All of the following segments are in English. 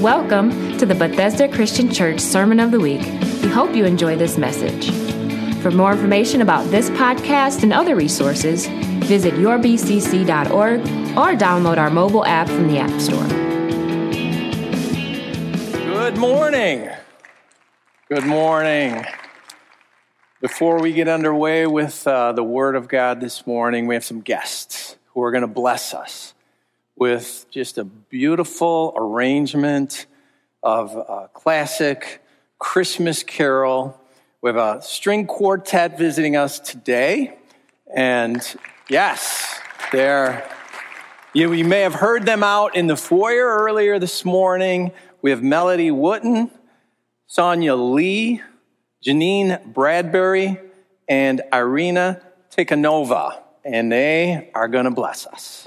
Welcome to the Bethesda Christian Church Sermon of the Week. We hope you enjoy this message. For more information about this podcast and other resources, visit yourbcc.org or download our mobile app from the App Store. Good morning. Good morning. Before we get underway with uh, the Word of God this morning, we have some guests who are going to bless us with just a beautiful arrangement of a classic Christmas carol. We have a string quartet visiting us today. And yes, they're, you, you may have heard them out in the foyer earlier this morning. We have Melody Wooten, Sonia Lee, Janine Bradbury, and Irina Tikhanova. And they are going to bless us.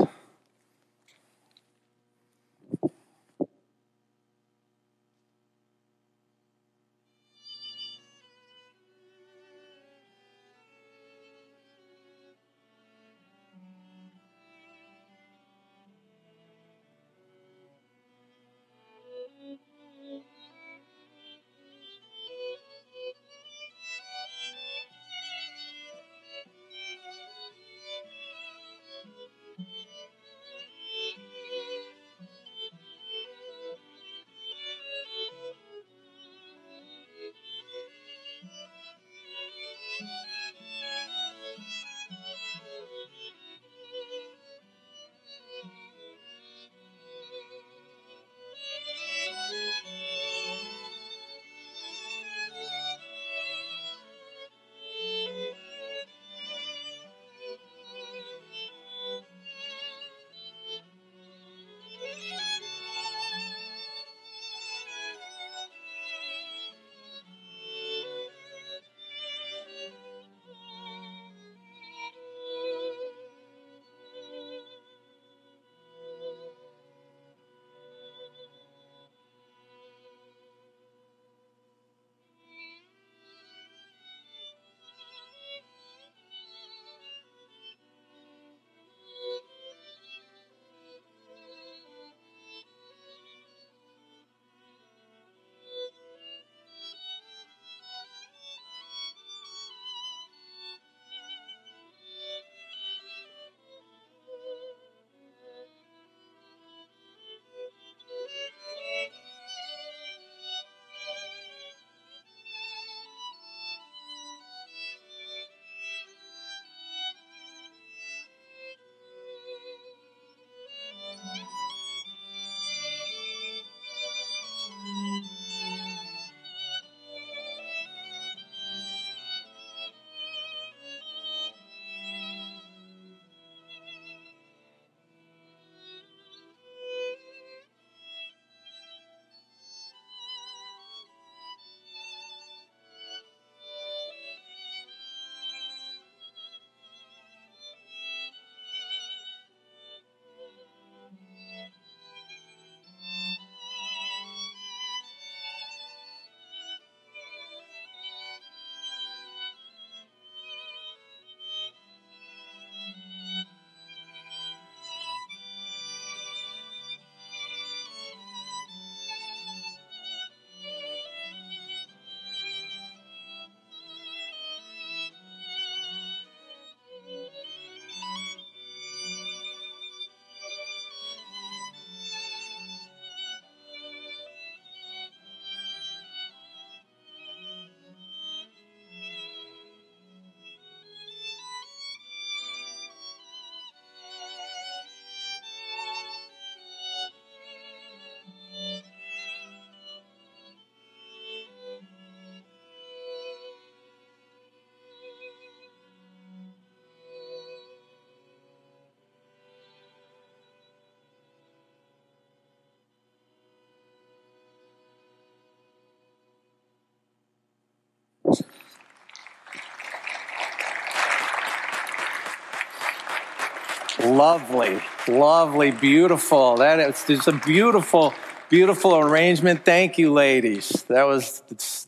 Lovely, lovely, beautiful. That is just a beautiful, beautiful arrangement. Thank you, ladies. That was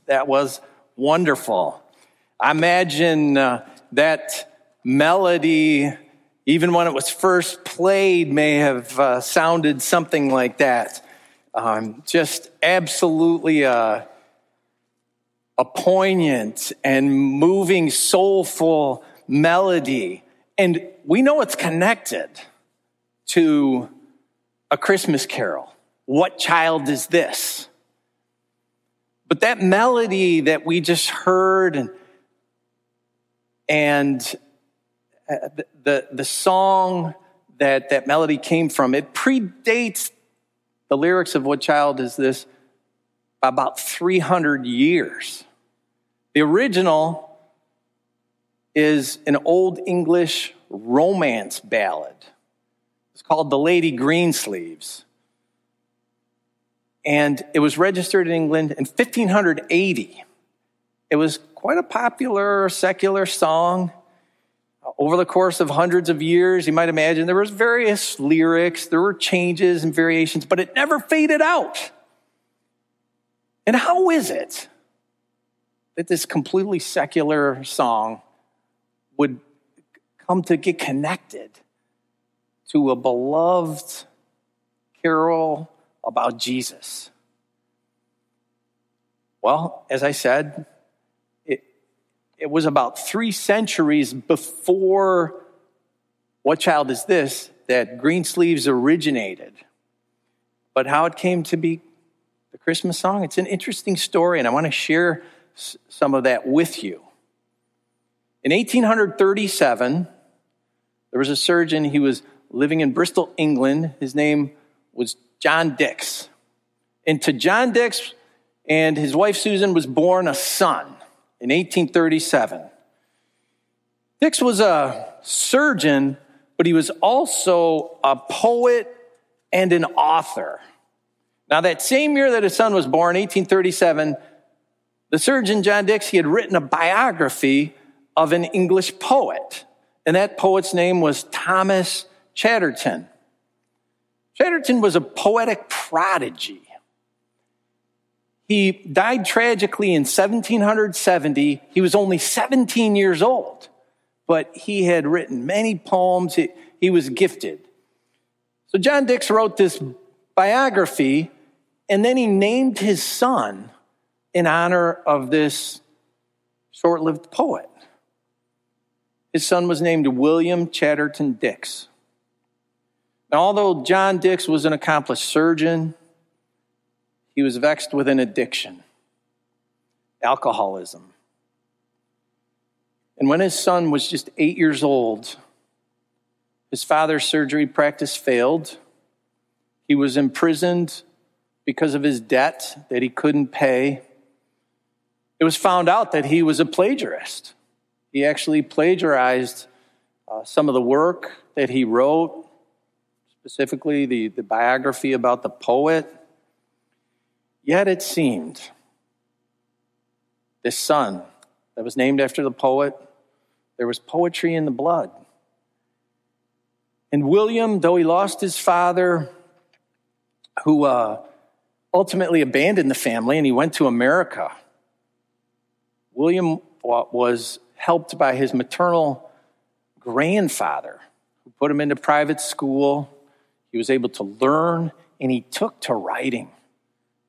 that was wonderful. I imagine uh, that melody, even when it was first played, may have uh, sounded something like that. Um, just absolutely a, a poignant and moving, soulful melody. And we know it's connected to a Christmas carol. What child is this? But that melody that we just heard and, and uh, the, the, the song that that melody came from, it predates the lyrics of What Child Is This by about 300 years. The original is an Old English romance ballad. It's called The Lady Greensleeves and it was registered in England in 1580. It was quite a popular secular song. Over the course of hundreds of years, you might imagine there was various lyrics, there were changes and variations, but it never faded out. And how is it that this completely secular song would come to get connected to a beloved carol about Jesus? Well, as I said, it, it was about three centuries before What Child Is This that Greensleeves originated. But how it came to be the Christmas song, it's an interesting story, and I want to share some of that with you. In 1837, there was a surgeon, he was living in Bristol, England. His name was John Dix. And to John Dix and his wife Susan was born a son in 1837. Dix was a surgeon, but he was also a poet and an author. Now, that same year that his son was born, 1837, the surgeon John Dix, he had written a biography of an English poet. And that poet's name was Thomas Chatterton. Chatterton was a poetic prodigy. He died tragically in 1770. He was only 17 years old, but he had written many poems. He, was gifted. So John Dix wrote this biography, and then he named his son in honor of this short lived poet. His son was named William Chatterton Dix. Now, although John Dix was an accomplished surgeon, he was vexed with an addiction alcoholism. And when his son was just eight years old, his father's surgery practice failed. He was imprisoned because of his debt that he couldn't pay. It was found out that he was a plagiarist. He actually plagiarized uh, some of the work that he wrote specifically the, the biography about the poet. Yet it seemed this son that was named after the poet, there was poetry in the blood. And William, though he lost his father, who uh, ultimately abandoned the family and he went to America, William was helped by his maternal grandfather, who put him into private school he was able to learn and he took to writing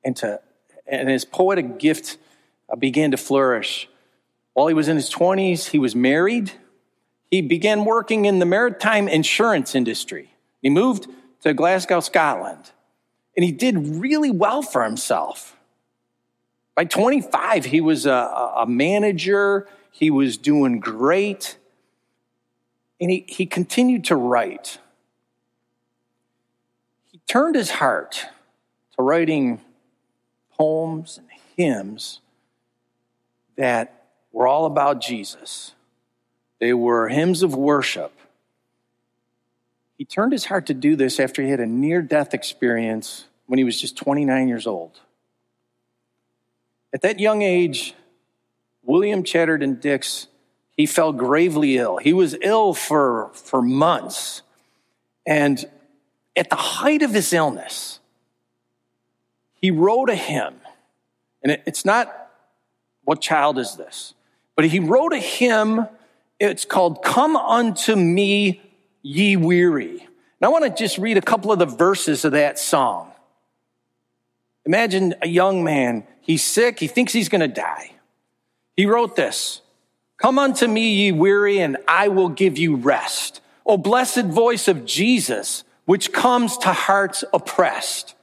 and to and his poetic gift uh, began to flourish. While he was in his 20s, he was married. He began working in the maritime insurance industry. He moved to Glasgow, Scotland, and he did really well for himself. By 25, he was a, a manager, he was doing great, and he, he continued to write He turned his heart to writing poems and hymns that were all about Jesus. They were hymns of worship. He turned his heart to do this after he had a near death experience when he was just 29 years old. At that young age, William Chatterton Dix, he fell gravely ill. He was ill for, for months. And at the height of his illness, he wrote a hymn. And it's not, what child is this? But he wrote a hymn. It's called Come Unto Me, Ye Weary. And I want to just read a couple of the verses of that song. Imagine a young man, he's sick, he thinks he's going to die. He wrote this Come unto me, ye weary, and I will give you rest. O blessed voice of Jesus, which comes to hearts oppressed.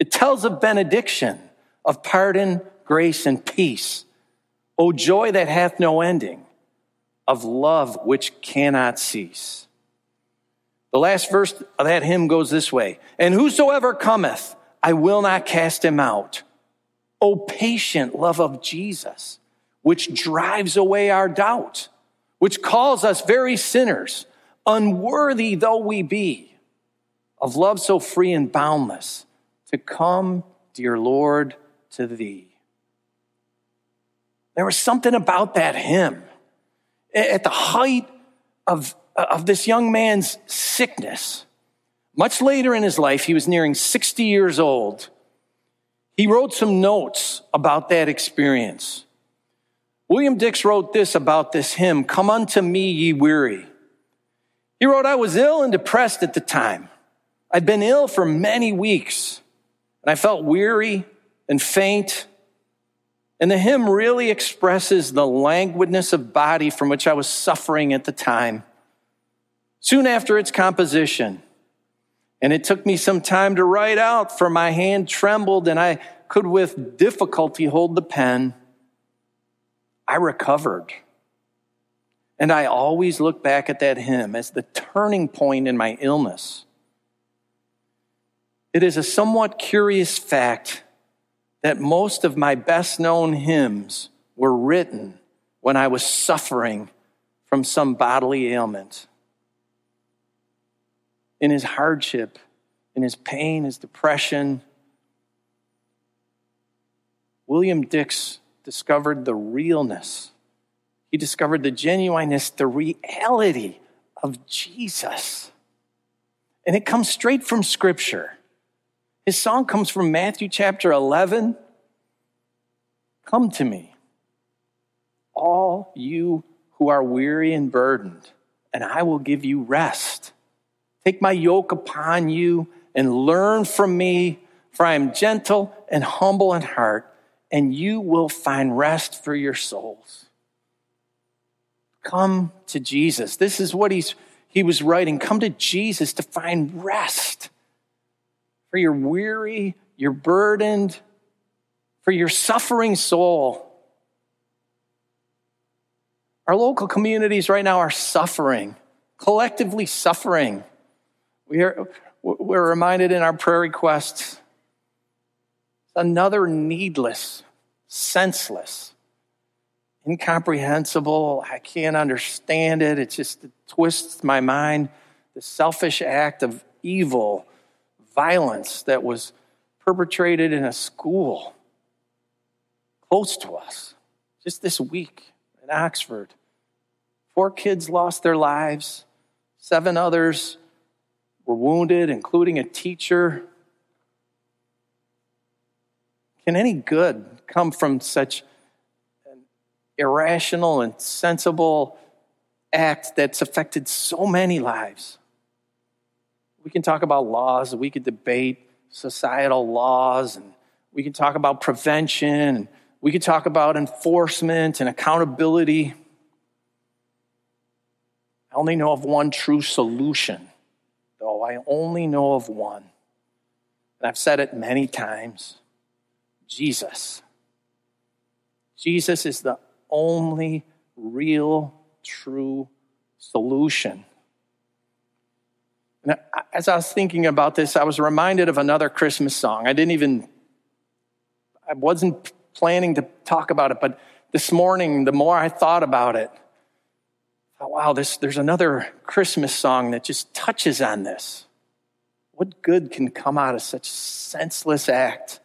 It tells of benediction, of pardon, grace, and peace. O joy that hath no ending, of love which cannot cease. The last verse of that hymn goes this way And whosoever cometh, I will not cast him out. O patient love of Jesus which drives away our doubt, which calls us very sinners, unworthy though we be, of love so free and boundless, to come, dear Lord, to thee. There was something about that hymn. At the height of, of this young man's sickness, much later in his life, he was nearing 60 years old. He wrote some notes about that experience. William Dix wrote this about this hymn Come unto me, ye weary. He wrote, I was ill and depressed at the time. I'd been ill for many weeks, and I felt weary and faint. And the hymn really expresses the languidness of body from which I was suffering at the time. Soon after its composition, and it took me some time to write out, for my hand trembled and I could with difficulty hold the pen. I recovered. And I always look back at that hymn as the turning point in my illness. It is a somewhat curious fact that most of my best known hymns were written when I was suffering from some bodily ailment. In his hardship, in his pain, his depression, William Dix discovered the realness. He discovered the genuineness, the reality of Jesus. And it comes straight from Scripture. His song comes from Matthew chapter 11. Come to me, all you who are weary and burdened, and I will give you rest. Take my yoke upon you and learn from me, for I am gentle and humble in heart and you will find rest for your souls. Come to Jesus. This is what he's, he was writing. Come to Jesus to find rest for your weary, your burdened, for your suffering soul. Our local communities right now are suffering, collectively suffering. We are, we're reminded in our prayer requests another needless, senseless, incomprehensible. I can't understand it. It just it twists my mind. The selfish act of evil, violence that was perpetrated in a school close to us just this week in Oxford. Four kids lost their lives, seven others were wounded, including a teacher can any good come from such an irrational and sensible act that's affected so many lives? We can talk about laws, we could debate societal laws, and we can talk about prevention, and we could talk about enforcement and accountability. I only know of one true solution, though. I only know of one. And I've said it many times. Jesus. Jesus is the only real, true solution. And as I was thinking about this, I was reminded of another Christmas song. I didn't even, I wasn't planning to talk about it, but this morning, the more I thought about it, thought, wow, this, there's another Christmas song that just touches on this. What good can come out of such senseless act?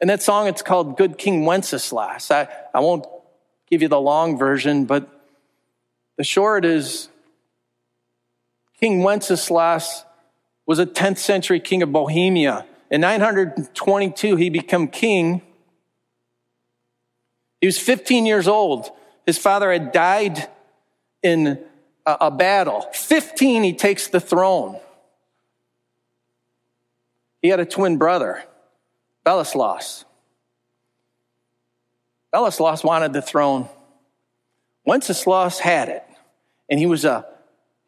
And that song, it's called Good King Wenceslas. I, I won't give you the long version, but the short is King Wenceslas was a 10th century king of Bohemia. In 922, he became king. He was 15 years old. His father had died in a, a battle. 15, he takes the throne. He had a twin brother. Boleslas. Boleslas wanted the throne. Wenceslaus had it, and he was a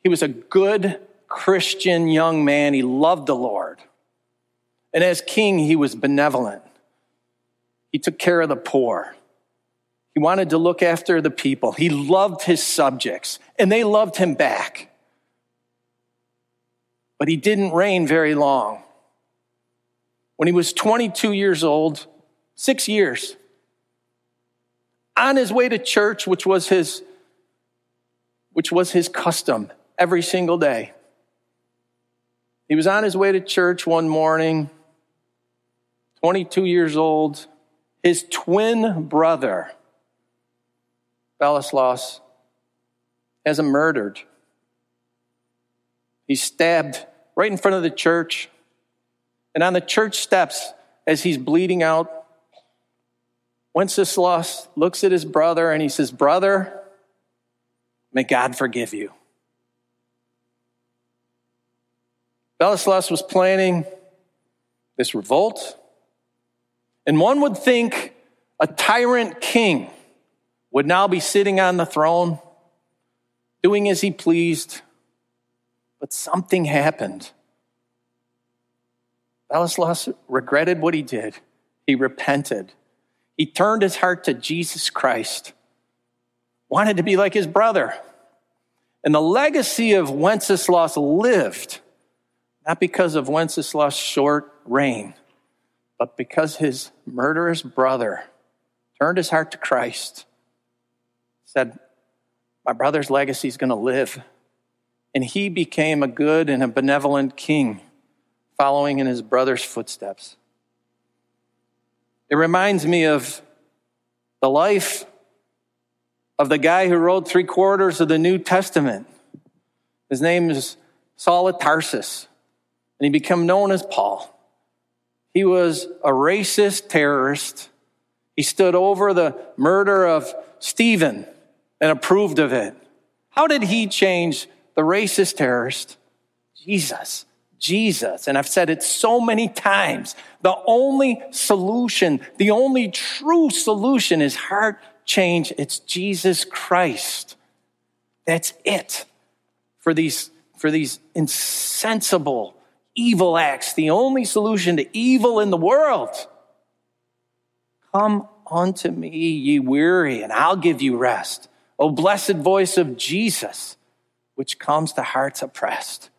he was a good Christian young man. He loved the Lord. And as king, he was benevolent. He took care of the poor. He wanted to look after the people. He loved his subjects, and they loved him back. But he didn't reign very long. When he was 22 years old, six years, on his way to church, which was his, which was his custom every single day. He was on his way to church one morning, 22 years old. His twin brother, Boleslas, has him murdered. He's stabbed right in front of the church. And on the church steps, as he's bleeding out, Wenceslas looks at his brother and he says, Brother, may God forgive you. Boleslas was planning this revolt. And one would think a tyrant king would now be sitting on the throne, doing as he pleased. But something happened. Boleslas regretted what he did. He repented. He turned his heart to Jesus Christ, wanted to be like his brother. And the legacy of Wenceslaus lived, not because of Wenceslaus' short reign, but because his murderous brother turned his heart to Christ, said, My brother's legacy is going to live. And he became a good and a benevolent king, following in his brother's footsteps. It reminds me of the life of the guy who wrote three quarters of the New Testament. His name is Saul of Tarsus, and he became known as Paul. He was a racist terrorist. He stood over the murder of Stephen and approved of it. How did he change the racist terrorist? Jesus. Jesus. And I've said it so many times. The only solution, the only true solution is heart change. It's Jesus Christ. That's it for these, for these insensible, evil acts, the only solution to evil in the world. Come unto me, ye weary, and I'll give you rest. O blessed voice of Jesus, which comes to hearts oppressed.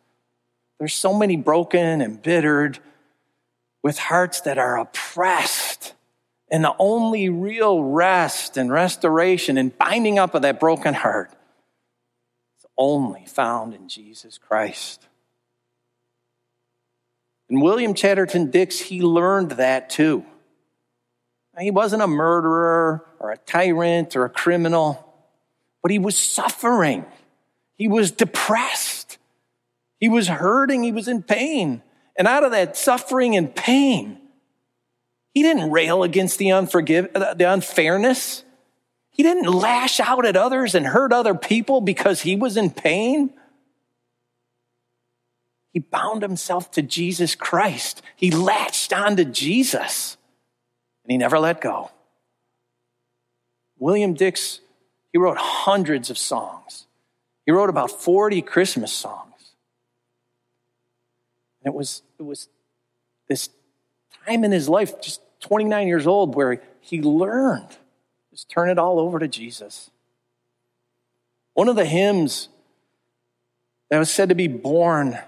There's so many broken and bittered with hearts that are oppressed. And the only real rest and restoration and binding up of that broken heart is only found in Jesus Christ. And William Chatterton Dix, he learned that too. he wasn't a murderer or a tyrant or a criminal, but he was suffering. He was depressed. He was hurting. He was in pain. And out of that suffering and pain, he didn't rail against the, unforgive, uh, the unfairness. He didn't lash out at others and hurt other people because he was in pain. He bound himself to Jesus Christ. He latched on to Jesus and he never let go. William Dix, he wrote hundreds of songs. He wrote about 40 Christmas songs. And it was, it was this time in his life, just 29 years old, where he learned just turn it all over to Jesus. One of the hymns that was said to be born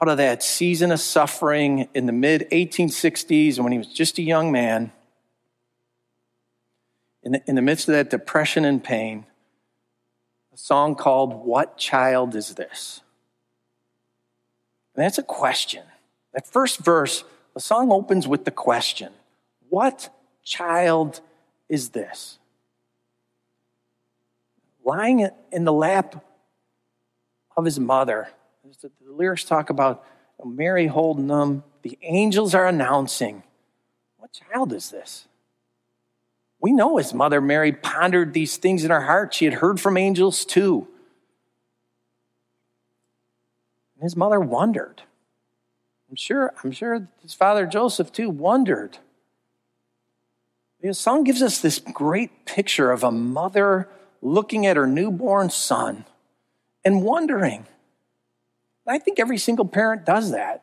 out of that season of suffering in the mid 1860s when he was just a young man, in the, in the midst of that depression and pain, a song called What Child Is This? And that's a question. That first verse, the song opens with the question What child is this? Lying in the lap of his mother. The lyrics talk about Mary holding them. The angels are announcing, What child is this? We know his mother Mary pondered these things in her heart. She had heard from angels too. And his mother wondered. I'm sure, I'm sure his father Joseph too wondered. The song gives us this great picture of a mother looking at her newborn son and wondering. I think every single parent does that.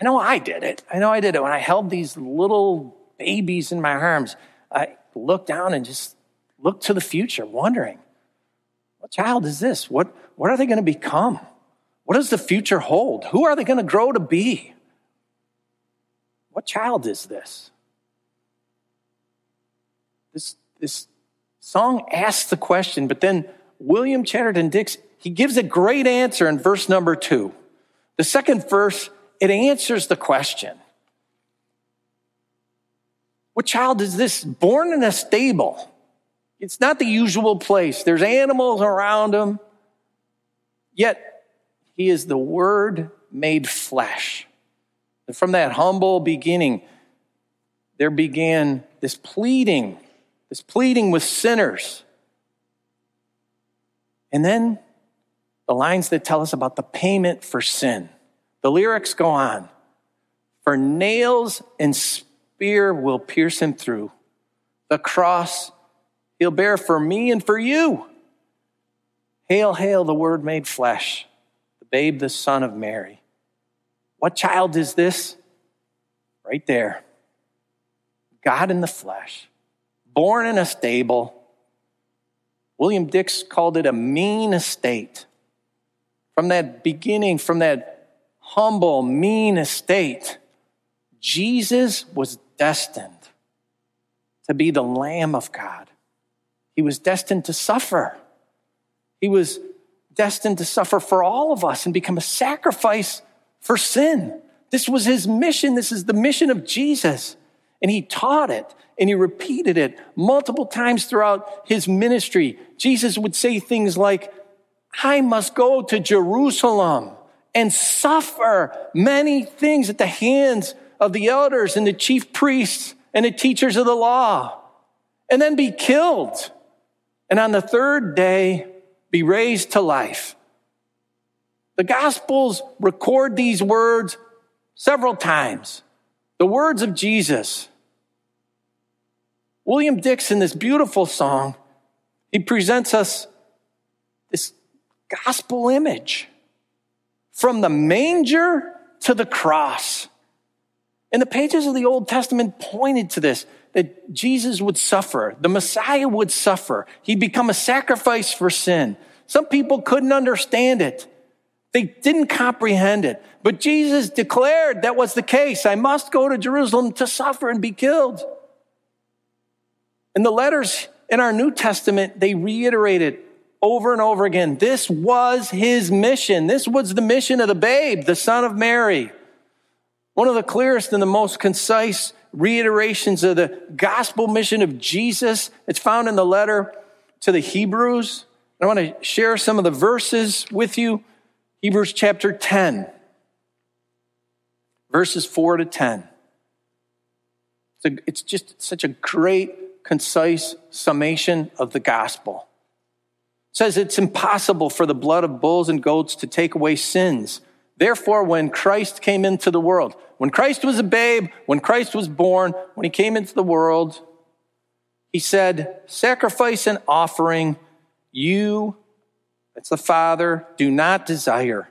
I know I did it. I know I did it when I held these little babies in my arms. I looked down and just looked to the future, wondering, what child is this? What, what are they going to become? What does the future hold? Who are they going to grow to be? What child is this? This, this song asks the question, but then William Chatterton Dix, he gives a great answer in verse number two. The second verse, it answers the question. What child is this born in a stable? It's not the usual place. There's animals around him. Yet he is the Word made flesh. And from that humble beginning, there began this pleading, this pleading with sinners. And then the lines that tell us about the payment for sin. The lyrics go on For nails and spear will pierce him through. The cross he'll bear for me and for you. Hail, hail, the Word made flesh babe, the son of Mary. What child is this? Right there. God in the flesh, born in a stable. William Dix called it a mean estate. From that beginning, from that humble, mean estate, Jesus was destined to be the Lamb of God. He was destined to suffer. He was destined to suffer for all of us and become a sacrifice for sin. This was his mission. This is the mission of Jesus. And he taught it and he repeated it multiple times throughout his ministry. Jesus would say things like, I must go to Jerusalem and suffer many things at the hands of the elders and the chief priests and the teachers of the law, and then be killed. And on the third day, be raised to life. The Gospels record these words several times. The words of Jesus. William Dixon, this beautiful song, he presents us this gospel image from the manger to the cross. And the pages of the Old Testament pointed to this that Jesus would suffer, the Messiah would suffer. He'd become a sacrifice for sin. Some people couldn't understand it. They didn't comprehend it. But Jesus declared that was the case. I must go to Jerusalem to suffer and be killed. And the letters in our New Testament, they reiterated over and over again. This was his mission. This was the mission of the babe, the son of Mary. One of the clearest and the most concise reiterations of the gospel mission of Jesus. It's found in the letter to the Hebrews. I want to share some of the verses with you. Hebrews chapter 10, verses 4 to 10. It's, a, it's just such a great, concise summation of the gospel. It says it's impossible for the blood of bulls and goats to take away sins. Therefore, when Christ came into the world, when Christ was a babe, when Christ was born, when he came into the world, he said, Sacrifice and offering you, that's the Father, do not desire,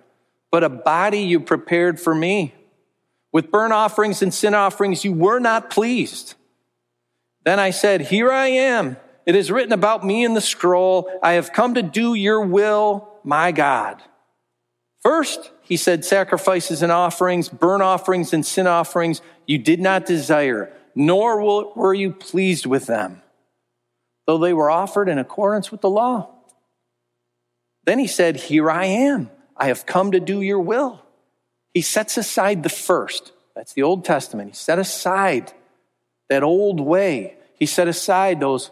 but a body you prepared for me. With burnt offerings and sin offerings, you were not pleased. Then I said, Here I am. It is written about me in the scroll. I have come to do your will, my God. First, he said, sacrifices and offerings, burnt offerings and sin offerings, you did not desire, nor were you pleased with them, though they were offered in accordance with the law. Then he said, Here I am. I have come to do your will. He sets aside the first. That's the Old Testament. He set aside that old way. He set aside those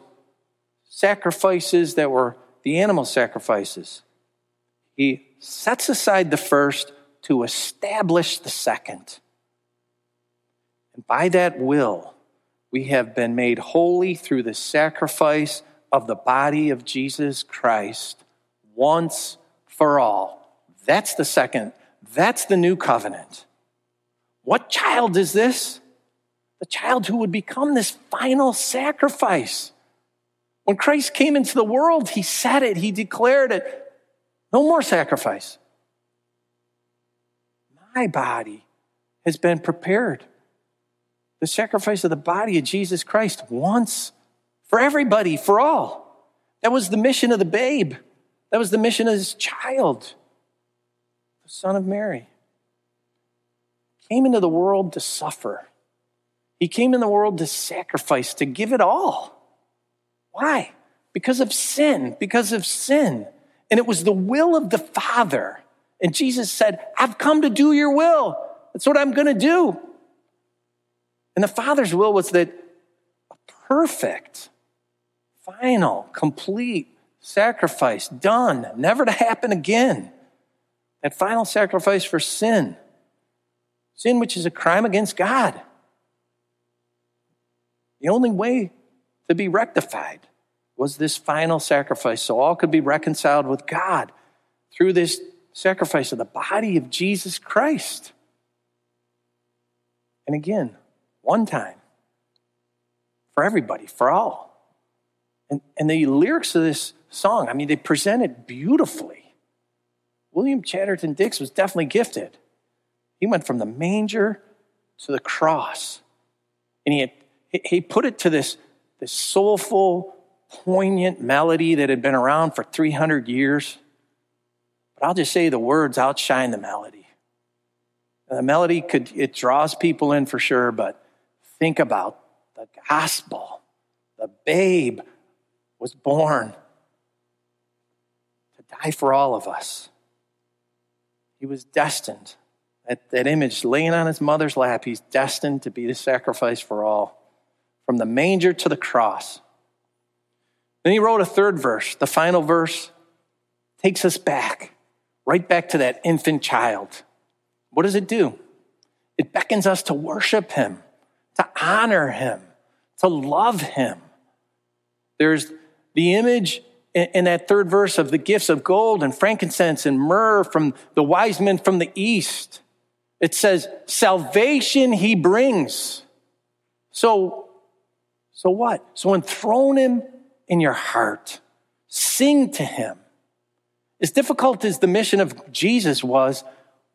sacrifices that were the animal sacrifices. He sets aside the first to establish the second. And by that will, we have been made holy through the sacrifice of the body of Jesus Christ once for all. That's the second. That's the new covenant. What child is this? The child who would become this final sacrifice. When Christ came into the world, he said it, he declared it. No more sacrifice. My body has been prepared. The sacrifice of the body of Jesus Christ once for everybody, for all. That was the mission of the babe. That was the mission of his child, the son of Mary came into the world to suffer. He came in the world to sacrifice, to give it all. Why? Because of sin, because of sin. And it was the will of the Father. And Jesus said, I've come to do your will. That's what I'm going to do. And the Father's will was that a perfect, final, complete sacrifice done, never to happen again. That final sacrifice for sin sin which is a crime against God. The only way to be rectified was this final sacrifice so all could be reconciled with God through this sacrifice of the body of Jesus Christ. And again, one time for everybody, for all. And, and the lyrics of this song, I mean, they present it beautifully. William Chatterton Dix was definitely gifted. He went from the manger to the cross. And he, had, he put it to this, this soulful, poignant melody that had been around for 300 years. But I'll just say the words outshine the melody. The melody could, it draws people in for sure, but think about the gospel. The babe was born to die for all of us. He was destined that, that image laying on his mother's lap, he's destined to be the sacrifice for all, from the manger to the cross. Then he wrote a third verse. The final verse takes us back, right back to that infant child. What does it do? It beckons us to worship him, to honor him, to love him. There's the image in that third verse of the gifts of gold and frankincense and myrrh from the wise men from the east. It says, salvation he brings. So, so what? So enthrone him in your heart. Sing to him. As difficult as the mission of Jesus was,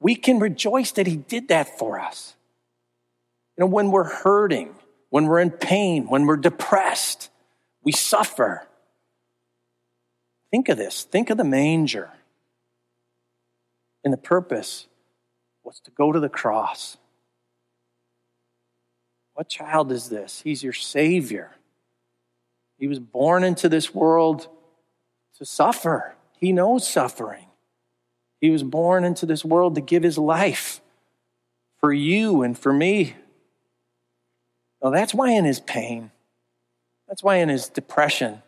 we can rejoice that he did that for us. You know, when we're hurting, when we're in pain, when we're depressed, we suffer. Think of this. Think of the manger and the purpose was to go to the cross. What child is this? He's your Savior. He was born into this world to suffer. He knows suffering. He was born into this world to give his life for you and for me. Now, that's why in his pain, that's why in his depression,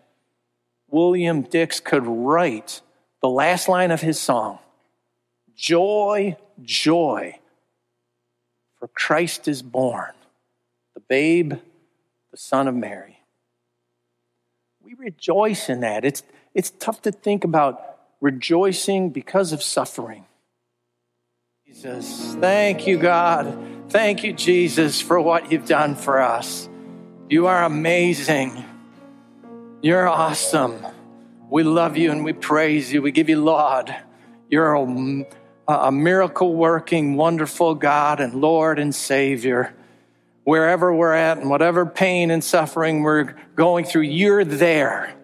William Dix could write the last line of his song Joy, joy, for Christ is born, the babe, the Son of Mary. We rejoice in that. It's, it's tough to think about rejoicing because of suffering. Jesus, thank you, God. Thank you, Jesus, for what you've done for us. You are amazing. You're awesome. We love you and we praise you. We give you laud. You're a a miracle working, wonderful God and Lord and Savior. Wherever we're at and whatever pain and suffering we're going through, you're there.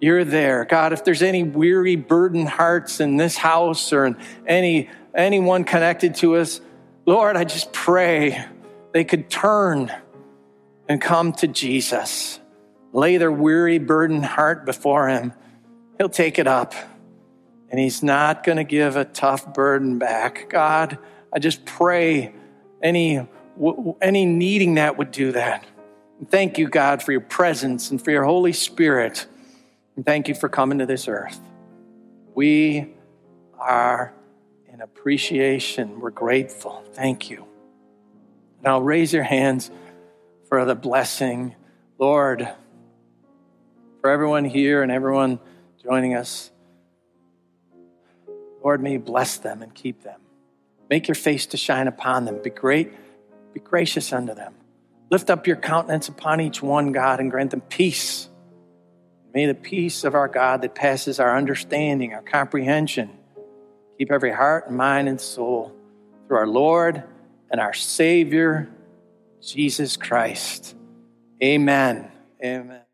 You're there. God, if there's any weary, burdened hearts in this house or in any anyone connected to us, Lord, I just pray they could turn and come to Jesus. Lay their weary, burdened heart before him. He'll take it up and He's not going to give a tough burden back. God, I just pray any, any needing that would do that. Thank you, God, for your presence and for your Holy Spirit. And thank you for coming to this earth. We are in appreciation. We're grateful. Thank you. Now raise your hands for the blessing. Lord, for everyone here and everyone joining us. Lord, may you bless them and keep them. Make your face to shine upon them. Be great, Be gracious unto them. Lift up your countenance upon each one, God, and grant them peace. May the peace of our God that passes our understanding, our comprehension, keep every heart and mind and soul through our Lord and our Savior, Jesus Christ. Amen. Amen.